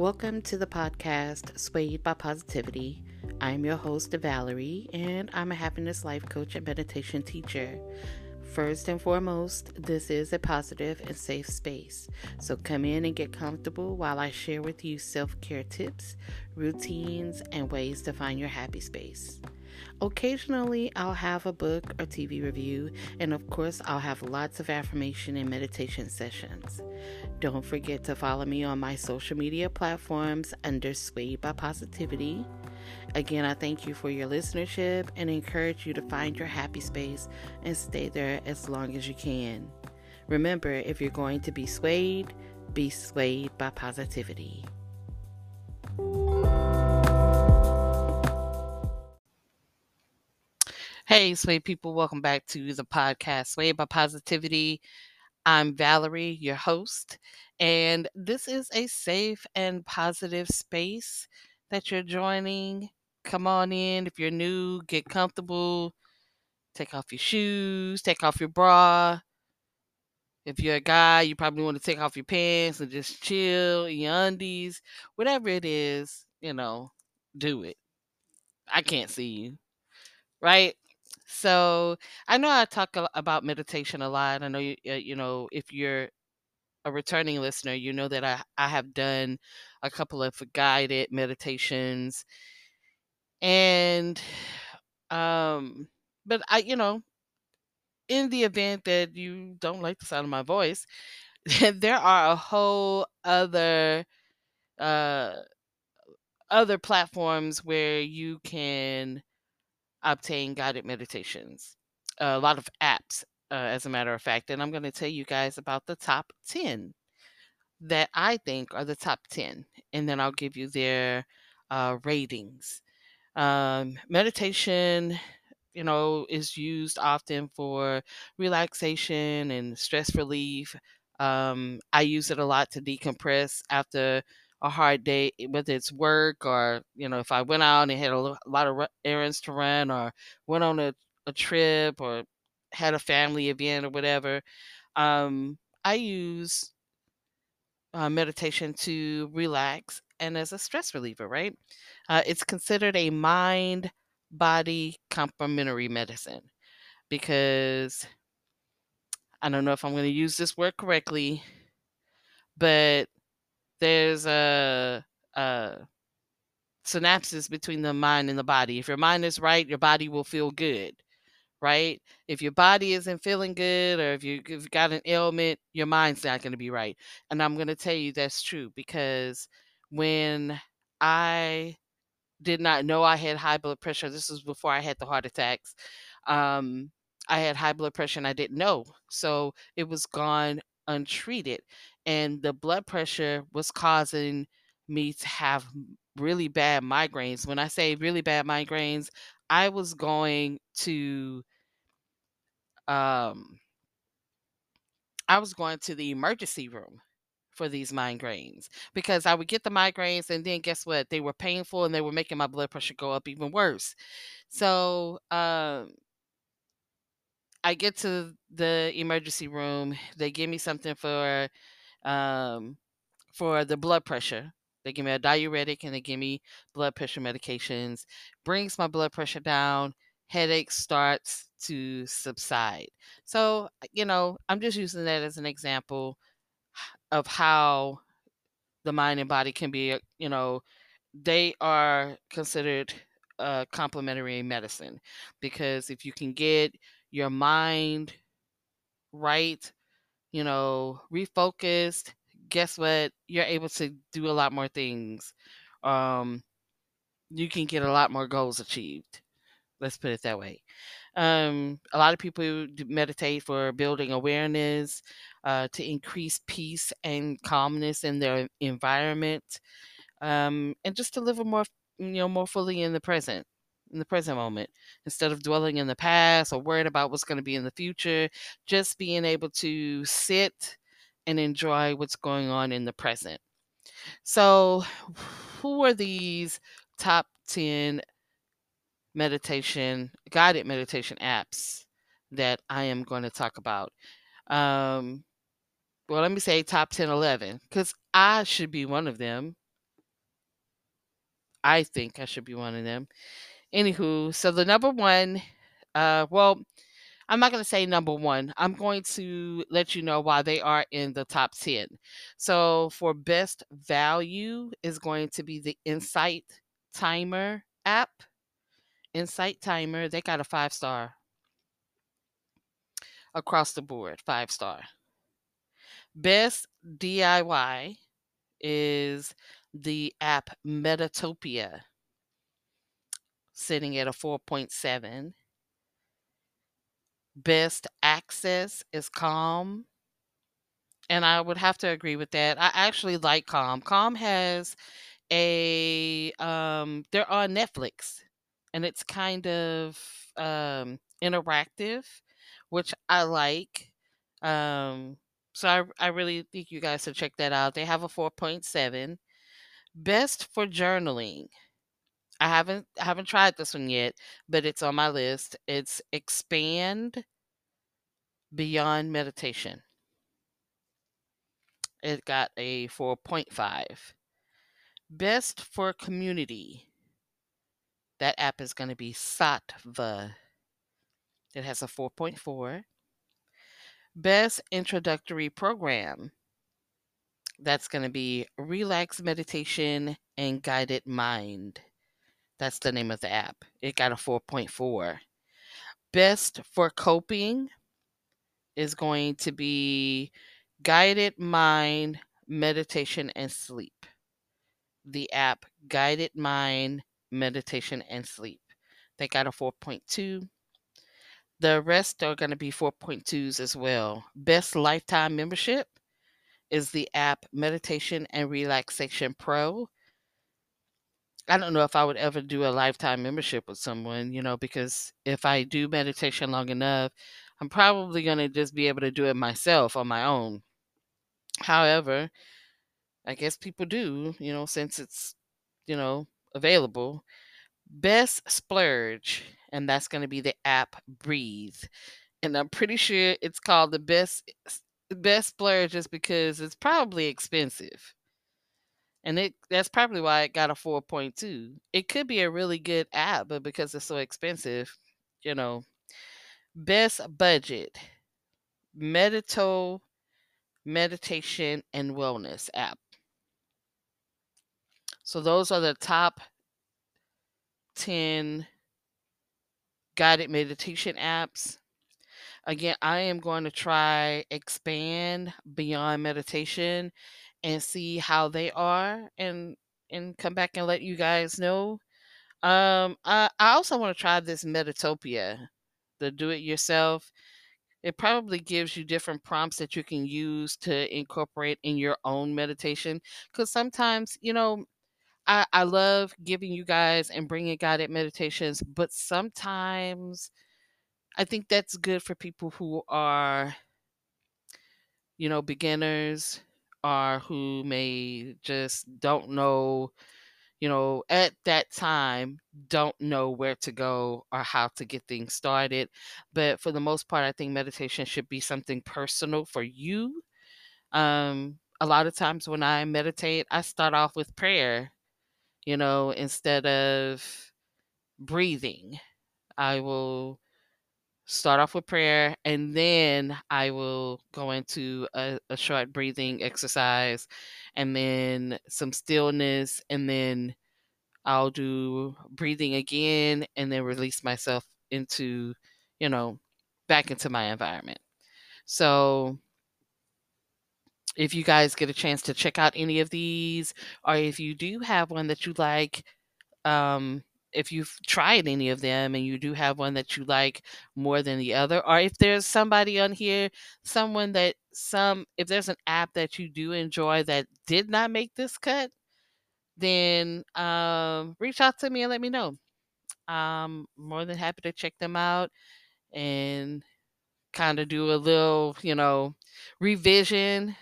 Welcome to the podcast Swayed by Positivity. I'm your host, Valerie, and I'm a happiness life coach and meditation teacher. First and foremost, this is a positive and safe space. So come in and get comfortable while I share with you self care tips, routines, and ways to find your happy space. Occasionally, I'll have a book or TV review, and of course, I'll have lots of affirmation and meditation sessions. Don't forget to follow me on my social media platforms under Swayed by Positivity. Again, I thank you for your listenership and encourage you to find your happy space and stay there as long as you can. Remember, if you're going to be swayed, be swayed by positivity. Hey, Sway people, welcome back to the podcast Sway by Positivity. I'm Valerie, your host, and this is a safe and positive space that you're joining. Come on in. If you're new, get comfortable. Take off your shoes, take off your bra. If you're a guy, you probably want to take off your pants and just chill in your undies. Whatever it is, you know, do it. I can't see you, right? So I know I talk about meditation a lot. I know you, uh, you know if you're a returning listener, you know that I I have done a couple of guided meditations, and um, but I you know in the event that you don't like the sound of my voice, there are a whole other uh other platforms where you can obtain guided meditations. A lot of apps, uh, as a matter of fact. And I'm going to tell you guys about the top 10 that I think are the top 10. And then I'll give you their uh, ratings. Um, meditation, you know, is used often for relaxation and stress relief. Um, I use it a lot to decompress after a hard day, eh, whether it's work or you know if I went out and had a lot of errands to run or went on a, a trip or had a family event or whatever. Um, I use uh, meditation to relax and as a stress reliever, right? Uh, it's considered a mind body complementary medicine because I don't know if I'm going to use this word correctly, but there's a, a synapses between the mind and the body. If your mind is right, your body will feel good, right? If your body isn't feeling good or if, you, you've got an ailment, your mind's not going to be right. And I'm going to tell you that's true because when I did not know I had high blood pressure, this was before I had the heart attacks. Um, I had high blood pressure and I didn't know. So it was gone untreated and the blood pressure was causing me to have really bad migraines. When I say really bad migraines, I was going to um I was going to the emergency room for these migraines because I would get the migraines and then guess what? They were painful and they were making my blood pressure go up even worse. So, um I get to the emergency room. They give me something for um, for the blood pressure. They give me a diuretic and they give me blood pressure medications. Brings my blood pressure down. Headache starts to subside. So, you know, I'm just using that as an example of how the mind and body can be, uh, you know, they are considered complementary medicine because if you can get your mind right you know, refocused, guess what? You're able to do a lot more things. Um, you can get a lot more goals achieved. Let's put it that way. Um, a lot of people meditate for building awareness, uh, to increase peace and calmness in their environment, um, and just to live a more, you know, more fully in the present in the present moment instead of dwelling in the past or worried about what's going to be in the future just being able to sit and enjoy what's going on in the present. So who are these top 10 meditation guided meditation apps that i am going to talk about? Um well let me say top 10 11 because i should be one of them. I think I should be one of them. Anywho, so the number one, uh, well, I'm not going to say number one. I'm going to let you know why they are in the top 10. So for best value is going to be the Insight Timer app. Insight Timer, they got a five star across the board, five star. Best DIY is the app Meditopia, sitting at a 4.7. Best access is Calm. And I would have to agree with that. I actually like Calm. Calm has a um they're on Netflix and it's kind of um interactive, which I like. Um so I I really think you guys should check that out. They have a 4.7. Best for journaling. I haven't I haven't tried this one yet, but it's on my list. It's Expand Beyond Meditation. It got a 4.5. Best for community. That app is going to be Sattva. It has a 4.4. Best introductory program. That's going to be Relax Meditation and Guided Mind. That's the name of the app. It got a 4.4. Best for coping is going to be Guided Mind, Meditation, and Sleep. The app Guided Mind, Meditation, and Sleep. They got a 4.2. The rest are going to be 4.2s as well. Best lifetime membership is the app Meditation and Relaxation Pro. I don't know if I would ever do a lifetime membership with someone, you know, because if I do meditation long enough, I'm probably going to just be able to do it myself on my own. However, I guess people do, you know, since it's, you know, available. Best splurge, and that's going to be the app Breethe. And I'm pretty sure it's called the best best splurge just because it's probably expensive. And it that's probably why it got a 4.2. It could be a really good app, but because it's so expensive, you know. Best budget. Medito meditation and wellness app. So those are the top 10 guided meditation apps. Again, I am going to try expand beyond meditation and see how they are and and come back and let you guys know. Um I, I also want to try this Meditopia, the do it yourself. It probably gives you different prompts that you can use to incorporate in your own meditation cuz sometimes, you know, I, I love giving you guys and bringing guided meditations, but sometimes I think that's good for people who are, you know, beginners or who may just don't know, you know, at that time, don't know where to go or how to get things started. But for the most part, I think meditation should be something personal for you. Um, a lot of times when I meditate, I start off with prayer you know, instead of breathing. I will start off with prayer and then I will go into a, a, short breathing exercise and then some stillness and then I'll do breathing again and then release myself into, you know, back into my environment. So if you guys get a chance to check out any of these, or if you do have one that you like, um, if you've tried any of them and you do have one that you like more than the other, or if there's somebody on here, someone that some, if there's an app that you do enjoy that did not make this cut, then um, reach out to me and let me know. I'm more than happy to check them out and kind of do a little, you know, revision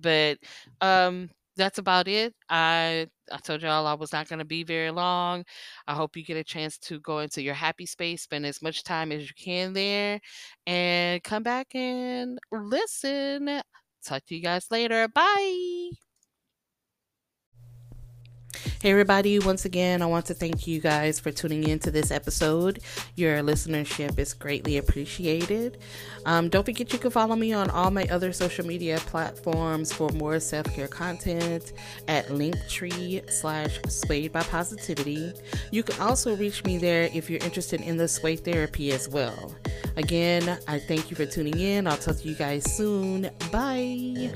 but um, that's about it. I I told y'all I was not going to be very long. I hope you get a chance to go into your happy space, spend as much time as you can there, and come back and listen. Talk to you guys later. Bye. Hey, everybody, once again, I want to thank you guys for tuning in to this episode. Your listenership is greatly appreciated. Um, don't forget you can follow me on all my other social media platforms for more self care content at linktree slash swayed by positivity. You can also reach me there if you're interested in the sway therapy as well. Again, I thank you for tuning in. I'll talk to you guys soon. Bye.